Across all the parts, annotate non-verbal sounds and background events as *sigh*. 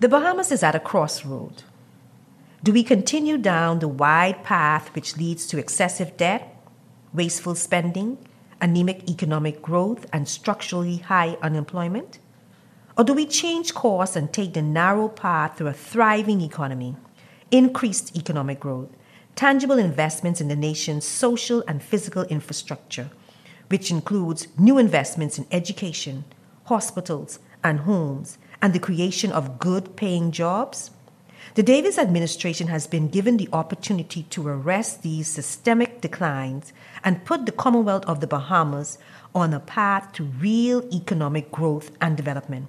The Bahamas is at a crossroad. Do we continue down the wide path which leads to excessive debt, wasteful spending, anemic economic growth, and structurally high unemployment? Or do we change course and take the narrow path through a thriving economy, increased economic growth, tangible investments in the nation's social and physical infrastructure, which includes new investments in education, hospitals, and homes, and the creation of good paying jobs? The Davis administration has been given the opportunity to arrest these systemic declines and put the Commonwealth of the Bahamas on a path to real economic growth and development.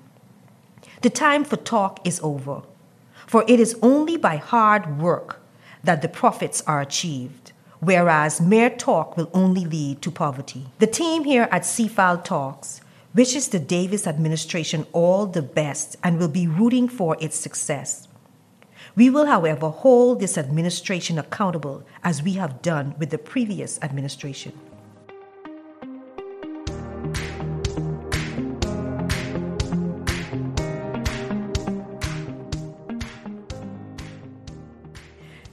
The time for talk is over, for it is only by hard work that the profits are achieved, whereas mere talk will only lead to poverty. The team here at CFAL Talks wishes the Davis administration all the best and will be rooting for its success. We will, however, hold this administration accountable as we have done with the previous administration.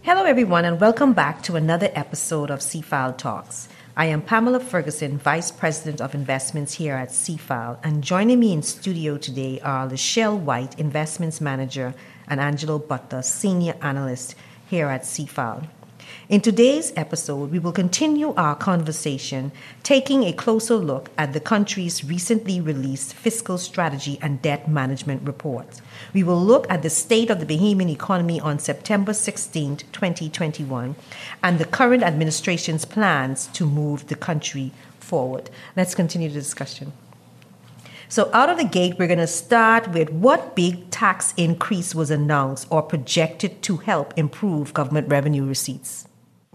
Hello, everyone, and welcome back to another episode of CFAL Talks. I am Pamela Ferguson, Vice President of Investments here at CFAL, and joining me in studio today are Lachelle White, Investments Manager and Angelo Butler, Senior Analyst here at CFAL. In today's episode, we will continue our conversation taking a closer look at the country's recently released fiscal strategy and debt management report. We will look at the state of the Bahamian economy on September 16, 2021, and the current administration's plans to move the country forward. Let's continue the discussion. So, out of the gate, we're going to start with what big tax increase was announced or projected to help improve government revenue receipts?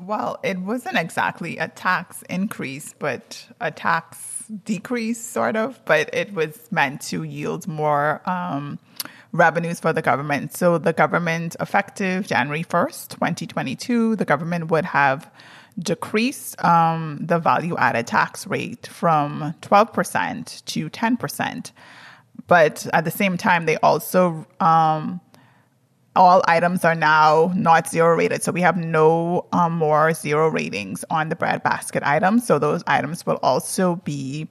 Well, it wasn't exactly a tax increase, but a tax decrease, sort of, but it was meant to yield more um, revenues for the government. So, the government, effective January 1st, 2022, the government would have decreased um, the value added tax rate from 12% to 10%. But at the same time, they also, um, all items are now not zero rated. So we have no um, more zero ratings on the bread basket items. So those items will also be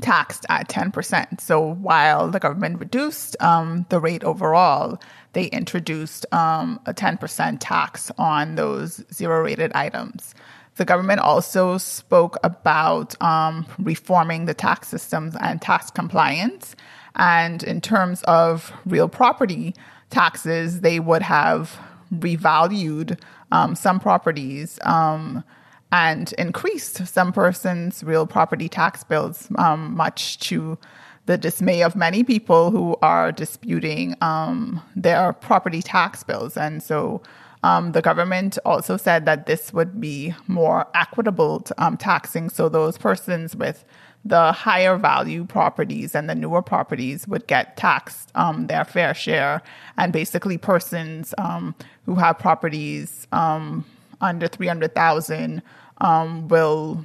taxed at 10%. So while the government reduced um, the rate overall, they introduced um, a 10% tax on those zero rated items. The government also spoke about um, reforming the tax systems and tax compliance. And in terms of real property taxes, they would have revalued um, some properties um, and increased some persons' real property tax bills, um, much to the dismay of many people who are disputing um, their property tax bills. And so um, the government also said that this would be more equitable to, um, taxing. So those persons with the higher value properties and the newer properties would get taxed um, their fair share. And basically, persons um, who have properties um, under 300,000 will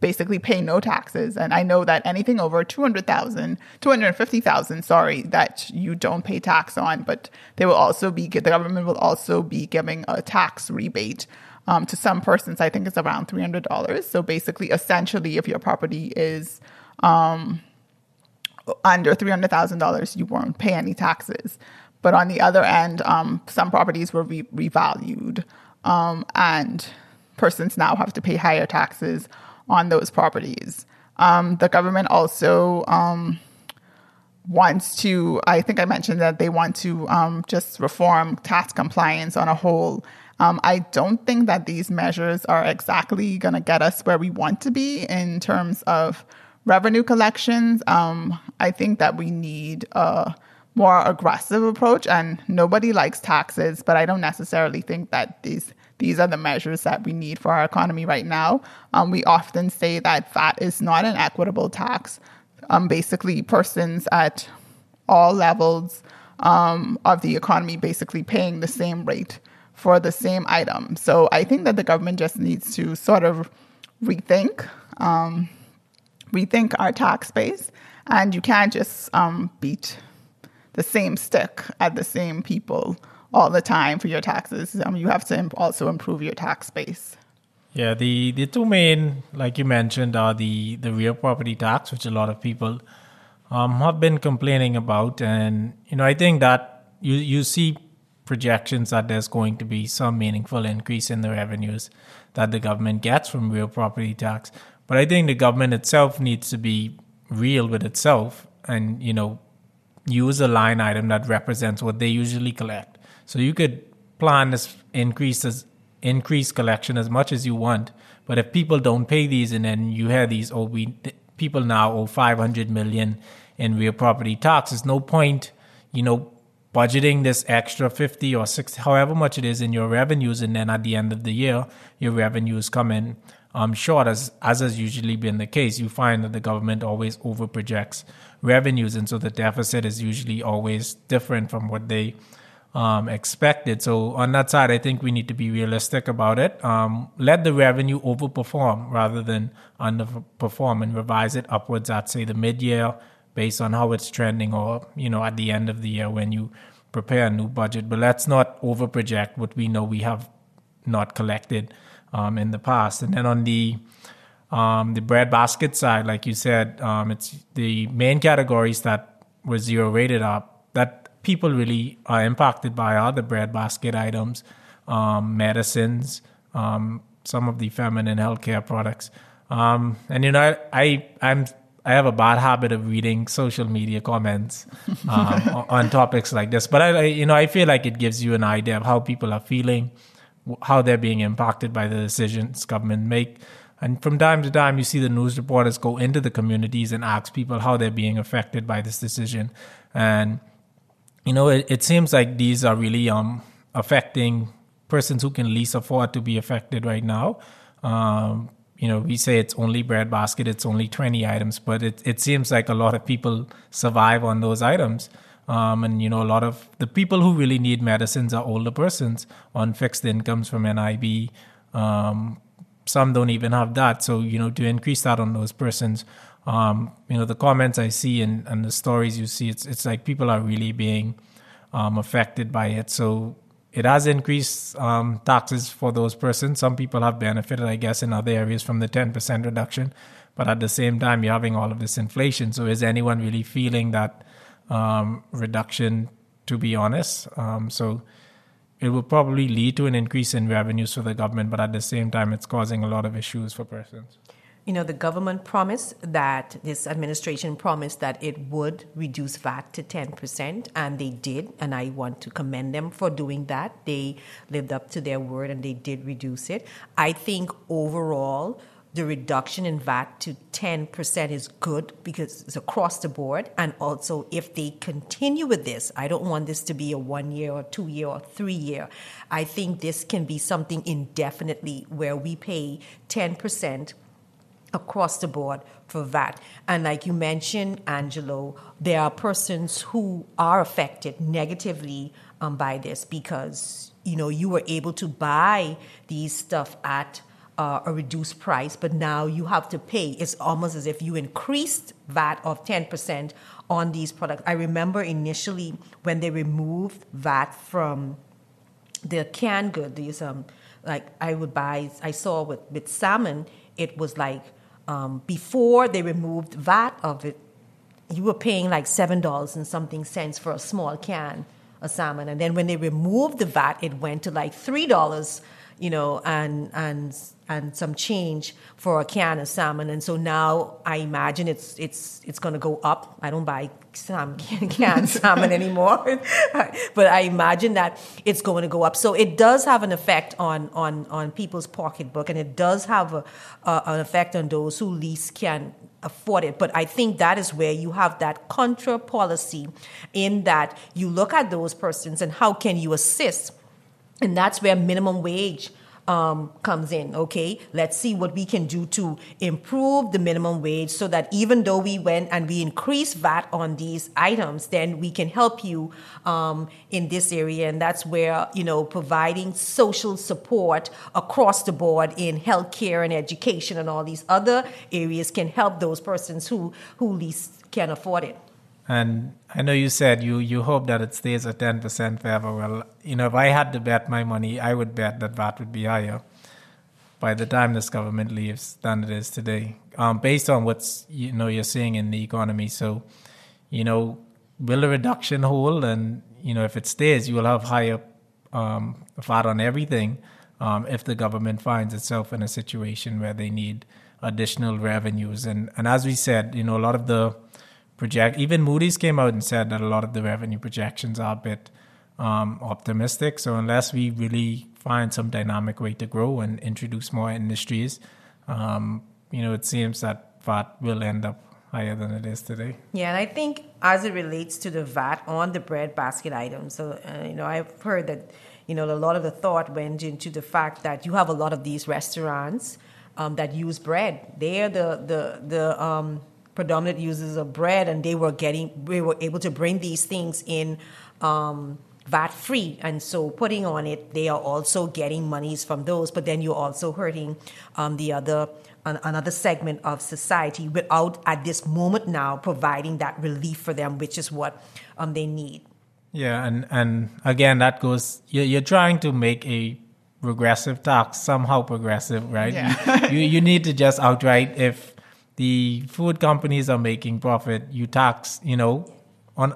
basically pay no taxes. And I know that anything over 200,000, 250,000, sorry, that you don't pay tax on, but they will also be, the government will also be giving a tax rebate. Um, to some persons, I think it's around $300. So basically, essentially, if your property is um, under $300,000, you won't pay any taxes. But on the other end, um, some properties were re- revalued, um, and persons now have to pay higher taxes on those properties. Um, the government also um, wants to, I think I mentioned that they want to um, just reform tax compliance on a whole. Um, I don't think that these measures are exactly going to get us where we want to be in terms of revenue collections. Um, I think that we need a more aggressive approach, and nobody likes taxes, but I don't necessarily think that these these are the measures that we need for our economy right now. Um, we often say that VAT is not an equitable tax. Um, basically, persons at all levels um, of the economy basically paying the same rate for the same item. So I think that the government just needs to sort of rethink um, rethink our tax base, and you can't just um, beat the same stick at the same people all the time for your taxes. Um, you have to imp- also improve your tax base. Yeah, the, the two main, like you mentioned, are the, the real property tax, which a lot of people um, have been complaining about. And, you know, I think that you, you see projections that there's going to be some meaningful increase in the revenues that the government gets from real property tax. But I think the government itself needs to be real with itself and, you know, use a line item that represents what they usually collect. So you could plan this increase as increase collection as much as you want, but if people don't pay these and then you have these, oh, we people now owe 500 million in real property tax, there's no point, you know, budgeting this extra 50 or 60, however much it is in your revenues, and then at the end of the year, your revenues come in um, short, as, as has usually been the case. You find that the government always over projects revenues, and so the deficit is usually always different from what they um, expected. So on that side, I think we need to be realistic about it. Um, let the revenue overperform rather than underperform, and revise it upwards at say the mid-year based on how it's trending, or you know at the end of the year when you prepare a new budget. But let's not overproject what we know we have not collected um, in the past. And then on the um, the breadbasket side, like you said, um, it's the main categories that were zero rated up that people really are impacted by are the bread basket items, um, medicines, um, some of the feminine healthcare products. Um, and you know, I, I am I have a bad habit of reading social media comments um, *laughs* on topics like this, but I, you know, I feel like it gives you an idea of how people are feeling, how they're being impacted by the decisions government make. And from time to time, you see the news reporters go into the communities and ask people how they're being affected by this decision. And you know, it, it seems like these are really um, affecting persons who can least afford to be affected right now. Um, you know, we say it's only bread basket, it's only 20 items, but it, it seems like a lot of people survive on those items. Um, and, you know, a lot of the people who really need medicines are older persons on fixed incomes from NIB. Um, some don't even have that. So, you know, to increase that on those persons um, you know, the comments I see and, and the stories you see, it's it's like people are really being um, affected by it. So it has increased um, taxes for those persons. Some people have benefited, I guess, in other areas from the 10% reduction. But at the same time, you're having all of this inflation. So is anyone really feeling that um, reduction, to be honest? Um, so it will probably lead to an increase in revenues for the government, but at the same time, it's causing a lot of issues for persons you know, the government promised that this administration promised that it would reduce VAT to 10%, and they did. And I want to commend them for doing that. They lived up to their word and they did reduce it. I think overall, the reduction in VAT to 10% is good because it's across the board. And also, if they continue with this, I don't want this to be a one year or two year or three year. I think this can be something indefinitely where we pay 10% across the board for that. And like you mentioned, Angelo, there are persons who are affected negatively um, by this because you know you were able to buy these stuff at uh, a reduced price, but now you have to pay. It's almost as if you increased VAT of ten percent on these products. I remember initially when they removed VAT from the canned good, these um like I would buy. I saw with with salmon, it was like um, before they removed VAT of it, you were paying like seven dollars and something cents for a small can of salmon, and then when they removed the VAT, it went to like three dollars, you know, and and and some change for a can of salmon. And so now I imagine it's it's it's going to go up. I don't buy salmon, *laughs* canned *laughs* salmon anymore, *laughs* but I imagine that it's going to go up. So it does have an effect on on on people's pocketbook, and it does have a, a, an effect on those who least can afford it. But I think that is where you have that contra policy in that you look at those persons and how can you assist. And that's where minimum wage um, comes in. Okay, let's see what we can do to improve the minimum wage so that even though we went and we increase VAT on these items, then we can help you um, in this area. And that's where, you know, providing social support across the board in healthcare and education and all these other areas can help those persons who, who least can afford it. And I know you said you, you hope that it stays at 10% forever. Well, you know, if I had to bet my money, I would bet that VAT would be higher by the time this government leaves than it is today, um, based on what's you know you're seeing in the economy. So, you know, will a reduction hold? And you know, if it stays, you will have higher um, VAT on everything. Um, if the government finds itself in a situation where they need additional revenues, and and as we said, you know, a lot of the project even Moody's came out and said that a lot of the revenue projections are a bit um, optimistic. So unless we really find some dynamic way to grow and introduce more industries, um, you know, it seems that VAT will end up higher than it is today. Yeah, and I think as it relates to the VAT on the bread basket items, so uh, you know, I've heard that you know a lot of the thought went into the fact that you have a lot of these restaurants um, that use bread. They're the the the um, predominant users of bread, and they were getting we were able to bring these things in. Um, VAT free. And so putting on it, they are also getting monies from those, but then you're also hurting um, the other an, another segment of society without at this moment now providing that relief for them, which is what um, they need. Yeah, and and again, that goes. You're, you're trying to make a regressive tax somehow progressive, right? Yeah. you, you you need to just outright if the food companies are making profit, you tax, you know, on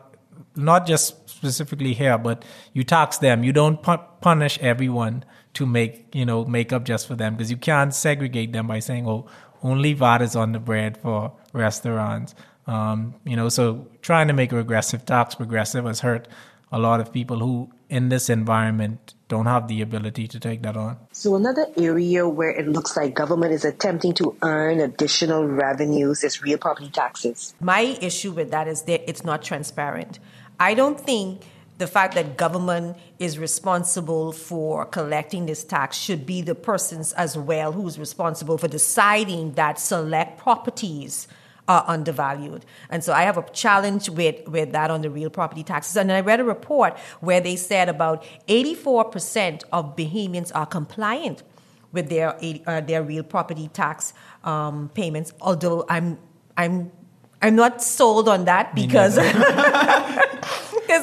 not just specifically here, but you tax them. You don't punish everyone to make you know make up just for them because you can't segregate them by saying, oh, only VAT is on the bread for restaurants. Um, you know, so trying to make a regressive tax progressive has hurt a lot of people who, in this environment, don't have the ability to take that on. So another area where it looks like government is attempting to earn additional revenues is real property taxes. My issue with that is that it's not transparent. I don't think the fact that government is responsible for collecting this tax should be the persons as well who's responsible for deciding that select properties are undervalued. And so I have a challenge with, with that on the real property taxes. And I read a report where they said about 84% of Bahamians are compliant with their, uh, their real property tax um, payments, although I'm, I'm I'm not sold on that because *laughs* because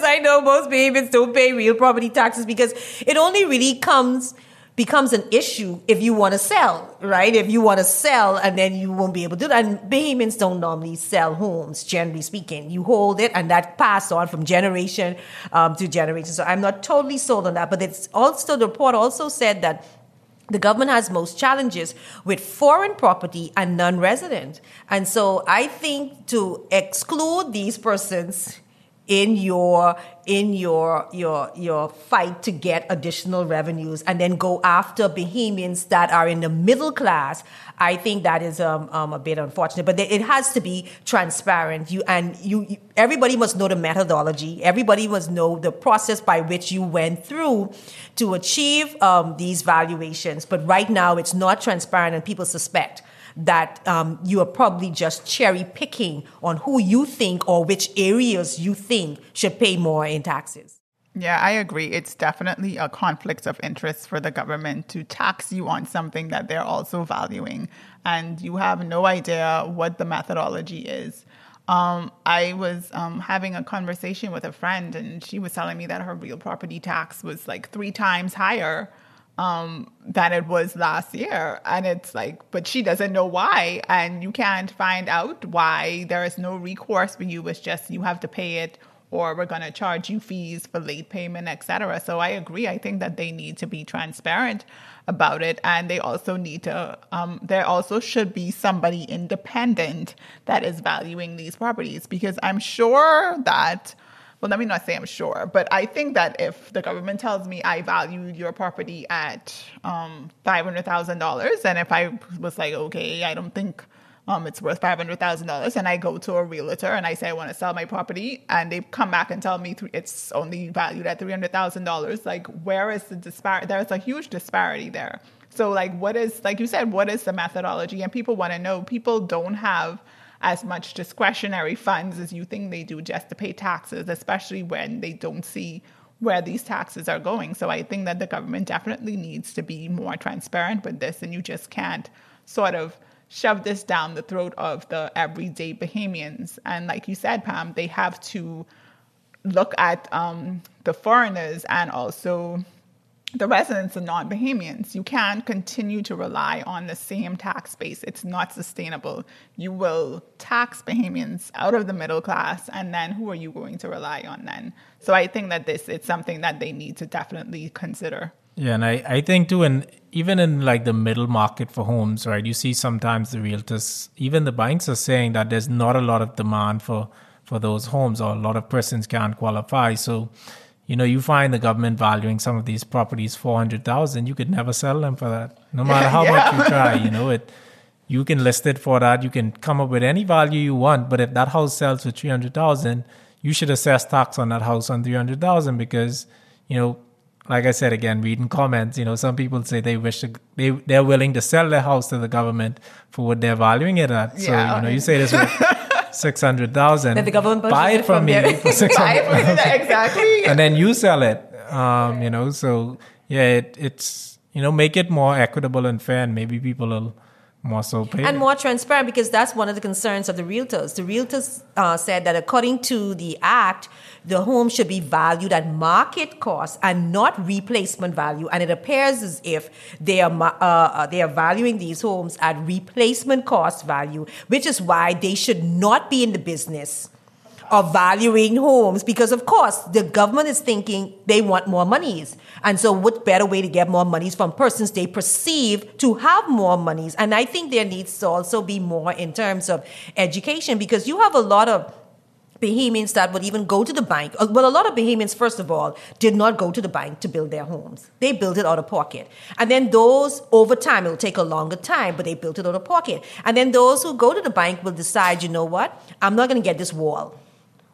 I know most Bahamians don't pay real property taxes because it only really comes becomes an issue if you want to sell, right? If you want to sell and then you won't be able to do that. And Bahamians don't normally sell homes, generally speaking. You hold it and that passed on from generation um, to generation. So I'm not totally sold on that. But it's also, the report also said that the government has most challenges with foreign property and non-resident. And so I think to exclude these persons in your in your your your fight to get additional revenues and then go after Bahamians that are in the middle class, I think that is um, um, a bit unfortunate. But it has to be transparent. You and you, you, everybody must know the methodology. Everybody must know the process by which you went through to achieve um, these valuations. But right now, it's not transparent, and people suspect that um, you are probably just cherry picking on who you think or which areas you think should pay more in taxes. Yeah, I agree. It's definitely a conflict of interest for the government to tax you on something that they're also valuing, and you have no idea what the methodology is. Um, I was um, having a conversation with a friend, and she was telling me that her real property tax was like three times higher um, than it was last year. And it's like, but she doesn't know why. And you can't find out why. There is no recourse for you. It's just you have to pay it or we're going to charge you fees for late payment, etc. So I agree. I think that they need to be transparent about it, and they also need to. Um, there also should be somebody independent that is valuing these properties because I'm sure that well, let me not say I'm sure, but I think that if the government tells me I value your property at um, $500,000, and if I was like, okay, I don't think um, it's worth $500,000, and I go to a realtor and I say I want to sell my property, and they come back and tell me it's only valued at $300,000, like, where is the disparity? There's a huge disparity there. So, like, what is, like you said, what is the methodology? And people want to know. People don't have as much discretionary funds as you think they do just to pay taxes, especially when they don't see where these taxes are going. So I think that the government definitely needs to be more transparent with this, and you just can't sort of shove this down the throat of the everyday Bahamians. And like you said, Pam, they have to look at um, the foreigners and also the residents are non Bahamians. You can't continue to rely on the same tax base. It's not sustainable. You will tax Bahamians out of the middle class, and then who are you going to rely on then? So I think that this is something that they need to definitely consider. Yeah, and I, I think too, and even in like the middle market for homes, right? You see sometimes the realtors, even the banks are saying that there's not a lot of demand for for those homes, or a lot of persons can't qualify. So you know, you find the government valuing some of these properties four hundred thousand, you could never sell them for that, no matter how *laughs* yeah. much you try. You know, it you can list it for that. You can come up with any value you want, but if that house sells for three hundred thousand, you should assess tax on that house on three hundred thousand because you know. Like I said again, reading comments, you know, some people say they wish to, they they're willing to sell their house to the government for what they're valuing it at. So you know, you say this six hundred thousand. The government buy it from, from me for *laughs* six hundred exactly, and then you sell it. Um, you know, so yeah, it, it's you know make it more equitable and fair, and maybe people will more so pay. And more transparent because that's one of the concerns of the realtors. The realtors uh, said that according to the act, the home should be valued at market cost and not replacement value. And it appears as if they are uh, uh, they are valuing these homes at replacement cost value, which is why they should not be in the business of valuing homes because of course the government is thinking they want more monies and so what better way to get more monies from persons they perceive to have more monies and i think there needs to also be more in terms of education because you have a lot of Bahamians that would even go to the bank. Uh, well, a lot of Bahamians, first of all, did not go to the bank to build their homes. They built it out of pocket. And then those, over time, it will take a longer time, but they built it out of pocket. And then those who go to the bank will decide, you know what? I'm not going to get this wall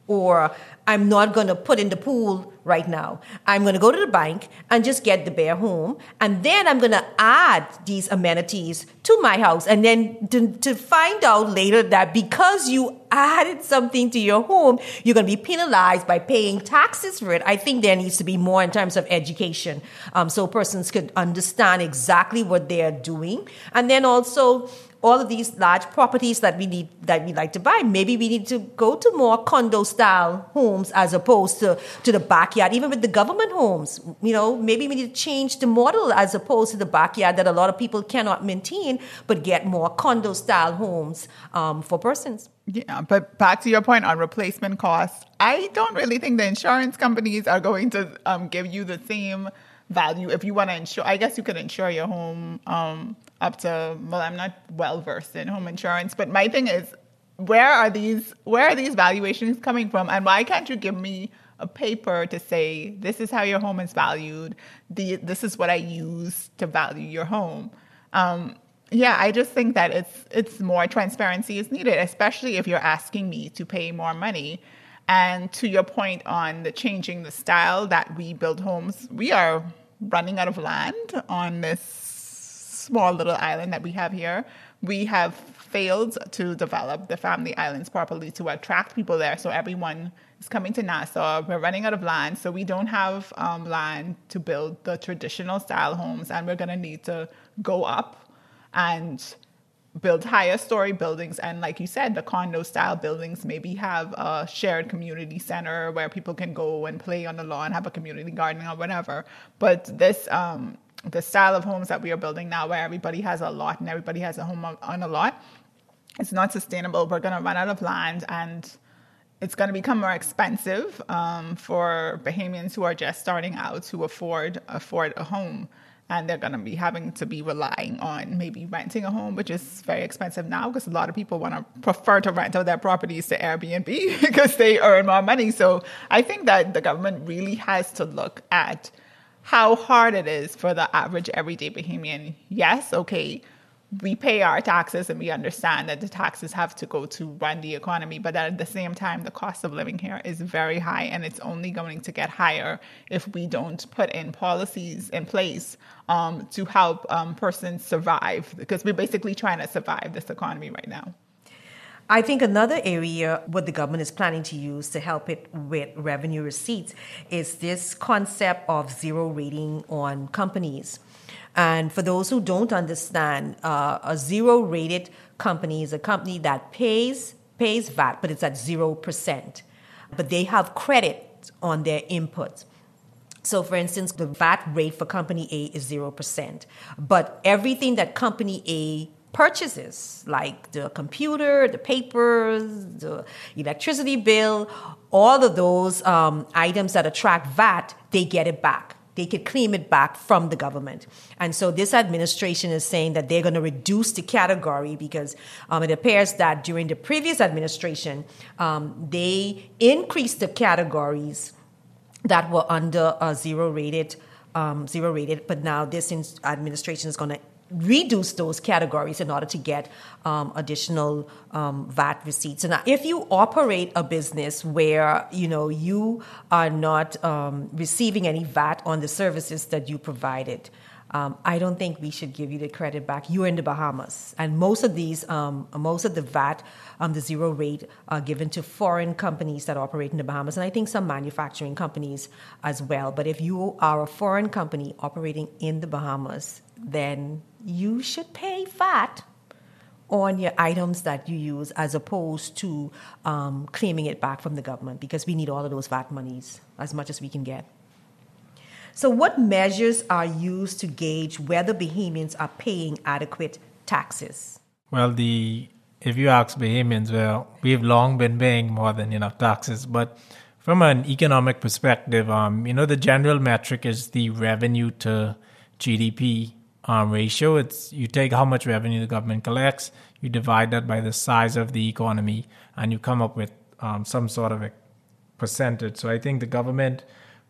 or I'm not going to put in the pool right now. I'm going to go to the bank and just get the bare home. And then I'm going to add these amenities to my house. And then to, to, find out later that because you added something to your home, you're going to be penalized by paying taxes for it. I think there needs to be more in terms of education um, so persons could understand exactly what they're doing. And then also, all of these large properties that we need that we like to buy. Maybe we need to go to more condo style homes as opposed to, to the backyard, even with the government homes. You know, maybe we need to change the model as opposed to the backyard that a lot of people cannot maintain, but get more condo style homes um, for persons. Yeah, but back to your point on replacement costs, I don't really think the insurance companies are going to um, give you the same value if you want to insure. I guess you could insure your home um, up to well i'm not well versed in home insurance but my thing is where are these where are these valuations coming from? And why can't you give me a paper to say this is how your home is valued the, this is what i use to value your home? Um, yeah i just think that it's it's more transparency is needed especially if you're asking me to pay more money. And to your point on the changing the style that we build homes we are running out of land on this small little island that we have here, we have failed to develop the family islands properly to attract people there. So everyone is coming to Nassau. We're running out of land, so we don't have um, land to build the traditional style homes, and we're going to need to go up and build higher story buildings and like you said the condo style buildings maybe have a shared community center where people can go and play on the lawn have a community garden or whatever but this um, the style of homes that we are building now, where everybody has a lot and everybody has a home on a lot, it's not sustainable. We're going to run out of land and it's going to become more expensive um, for Bahamians who are just starting out to afford afford a home. And they're going to be having to be relying on maybe renting a home, which is very expensive now because a lot of people want to prefer to rent out their properties to Airbnb *laughs* because they earn more money. So I think that the government really has to look at how hard it is for the average everyday Bahamian. Yes, okay, we pay our taxes and we understand that the taxes have to go to run the economy, but at the same time, the cost of living here is very high and it's only going to get higher if we don't put in policies in place um, to help um, persons survive because we're basically trying to survive this economy right now. I think another area what the government is planning to use to help it with revenue receipts is this concept of zero rating on companies. And for those who don't understand, uh, a zero rated company is a company that pays pays VAT, but it's at zero percent. But they have credit on their inputs. So, for instance, the VAT rate for company A is 0%. But everything that company A purchases, like the computer, the papers, the electricity bill, all of those um, items that attract VAT, they get it back. They could claim it back from the government. And so this administration is saying that they're going to reduce the category because um, it appears that during the previous administration, um, they increased the categories that were under a zero rated, um, zero rated, but now this administration is going to reduce those categories in order to get um, additional um, VAT receipts. So now, if you operate a business where you know you are not um, receiving any VAT on the services that you provided, um, I don't think we should give you the credit back. You're in the Bahamas, and most of these, um, most of the VAT, um, the zero rate, are given to foreign companies that operate in the Bahamas, and I think some manufacturing companies as well. But if you are a foreign company operating in the Bahamas, then you should pay VAT on your items that you use as opposed to um, claiming it back from the government because we need all of those VAT monies as much as we can get. So, what measures are used to gauge whether Bahamians are paying adequate taxes? Well, the if you ask Bahamians, well, we've long been paying more than enough taxes, but from an economic perspective, um, you know, the general metric is the revenue to GDP um, ratio. It's you take how much revenue the government collects, you divide that by the size of the economy, and you come up with um, some sort of a percentage. So I think the government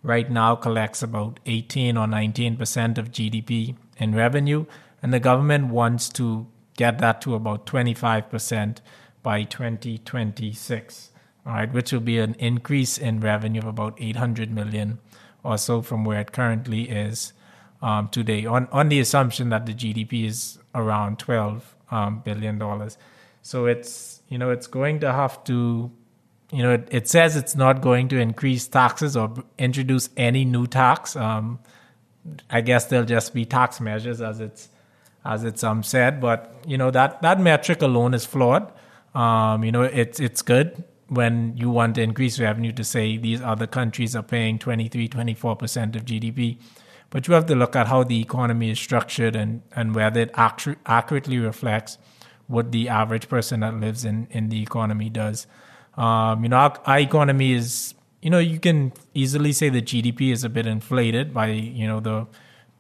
right now collects about 18 or 19 percent of GDP in revenue, and the government wants to get that to about 25 percent by 2026. All right, which will be an increase in revenue of about 800 million or so from where it currently is um, today on, on the assumption that the GDP is around 12 um, billion dollars. So it's you know it's going to have to you know it, it, says it's not going to increase taxes or introduce any new tax. Um, I guess there'll just be tax measures as it's as it's um said, but you know that that metric alone is flawed. Um, you know it's it's good when you want to increase revenue to say these other countries are paying 23 24% of GDP but you have to look at how the economy is structured and, and whether it actu- accurately reflects what the average person that lives in, in the economy does. Um, you know, our, our, economy is, you know, you can easily say the GDP is a bit inflated by, you know, the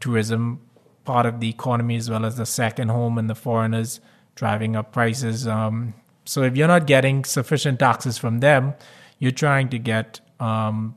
tourism part of the economy as well as the second home and the foreigners driving up prices. Um, so if you're not getting sufficient taxes from them, you're trying to get, um,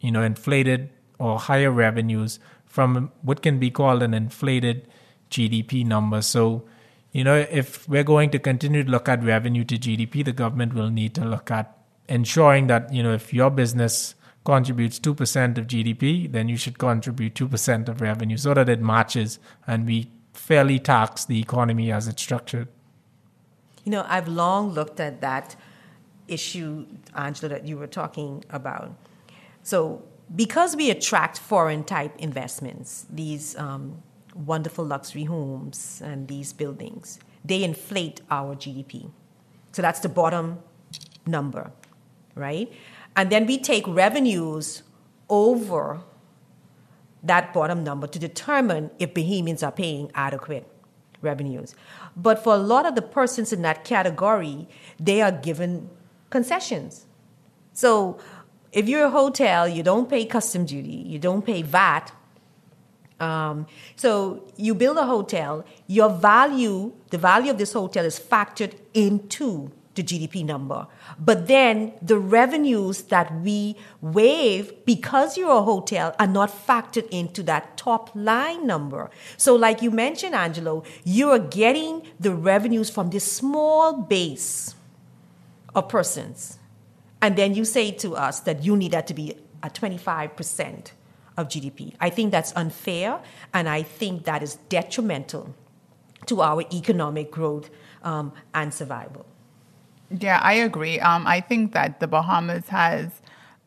you know, inflated or higher revenues from what can be called an inflated GDP number. So, you know, if we're going to continue to look at revenue to GDP, the government will need to look at ensuring that, you know, if your business contributes 2% of GDP, then you should contribute 2% of revenue so that it matches and we fairly tax the economy as it's structured. You know, I've long looked at that issue, Angelo, that you were talking about. So, because we attract foreign type investments, these um, wonderful luxury homes and these buildings, they inflate our GDP. So that's the bottom number, right? And then we take revenues over that bottom number to determine if Bahamians are paying adequate revenues. But for a lot of the persons in that category, they are given concessions. So if you're a hotel, you don't pay custom duty, you don't pay VAT. Um, so you build a hotel, your value, the value of this hotel is factored into the GDP number. But then the revenues that we waive because you're a hotel are not factored into that top line number. So, like you mentioned, Angelo, you are getting the revenues from this small base of persons and then you say to us that you need that to be at 25% of GDP. I think that's unfair, and I think that is detrimental to our economic growth um, and survival. Yeah, I agree. Um, I think that the Bahamas has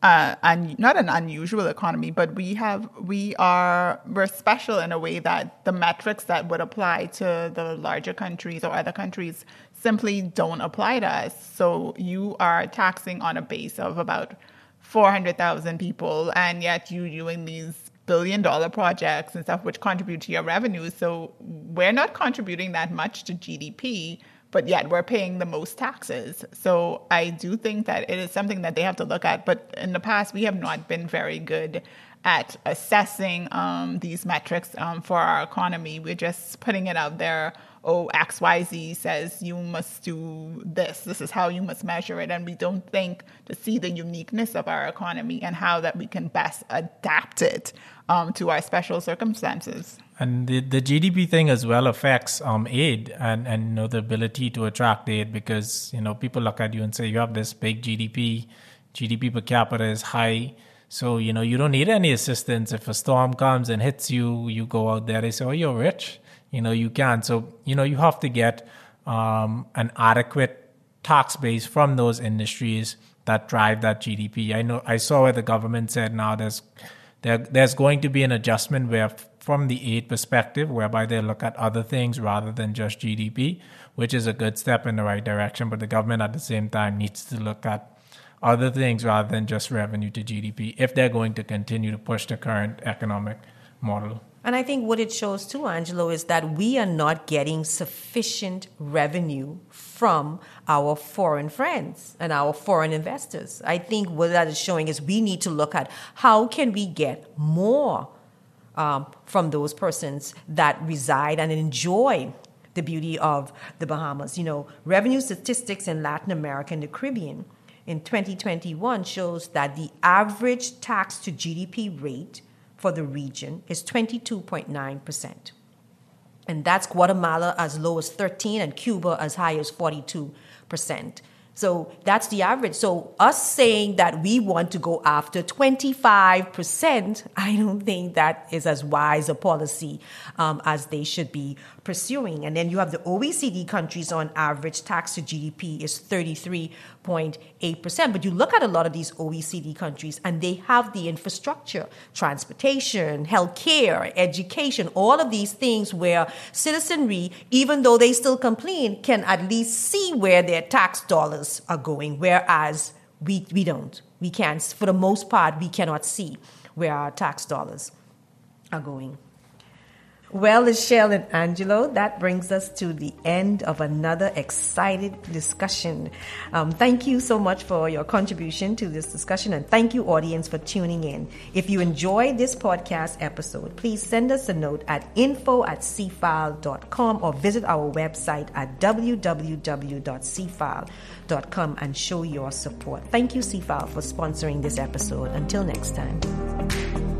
uh, and not an unusual economy, but we have we are we're special in a way that the metrics that would apply to the larger countries or other countries simply don't apply to us. So you are taxing on a base of about four hundred thousand people, and yet you're doing these billion dollar projects and stuff which contribute to your revenue. So we're not contributing that much to GDP but yet we're paying the most taxes. So I do think that it is something that they have to look at. But in the past, we have not been very good at assessing um, these metrics um, for our economy. We're just putting it out there. Oh, XYZ says you must do this. This is how you must measure it. And we don't think to see the uniqueness of our economy and how that we can best adapt it um, to our special circumstances. And the, the GDP thing as well affects um, aid and, and you know the ability to attract aid because you know people look at you and say you have this big GDP, GDP per capita is high, so you know you don't need any assistance. If a storm comes and hits you, you go out there. They say, "Oh, you're rich," you know you can. So you know you have to get um, an adequate tax base from those industries that drive that GDP. I know I saw where the government said now there's there, there's going to be an adjustment where from the aid perspective, whereby they look at other things rather than just GDP, which is a good step in the right direction. But the government at the same time needs to look at other things rather than just revenue to GDP if they're going to continue to push the current economic model. And I think what it shows too, Angelo, is that we are not getting sufficient revenue from our foreign friends and our foreign investors. I think what that is showing is we need to look at how can we get more um, from those persons that reside and enjoy the beauty of the Bahamas. You know, revenue statistics in Latin America and the Caribbean in 2021 shows that the average tax to GDP rate for the region is 22.9%. And that's Guatemala as low as 13 and Cuba as high as 42%. So that's the average. So us saying that we want to go after 25%, *laughs* I don't think that is as wise a policy um, as they should be pursuing. And then you have the OECD countries on average tax to GDP is 33.8%. But you look at a lot of these OECD countries and they have the infrastructure, transportation, healthcare, education, all of these things where citizenry, even though they still complain, can at least see where their tax dollars are going, whereas we, we don't. We can't, for the most part, we cannot see where our tax dollars are going. Well, Michelle and Angelo, that brings us to the end of another excited discussion. Um, thank you so much for your contribution to this discussion, and thank you, audience, for tuning in. If you enjoyed this podcast episode, please send us a note at info at cfal.com or visit our website at www.cfal.com and show your support. Thank you, CFAL, for sponsoring this episode. Until next time.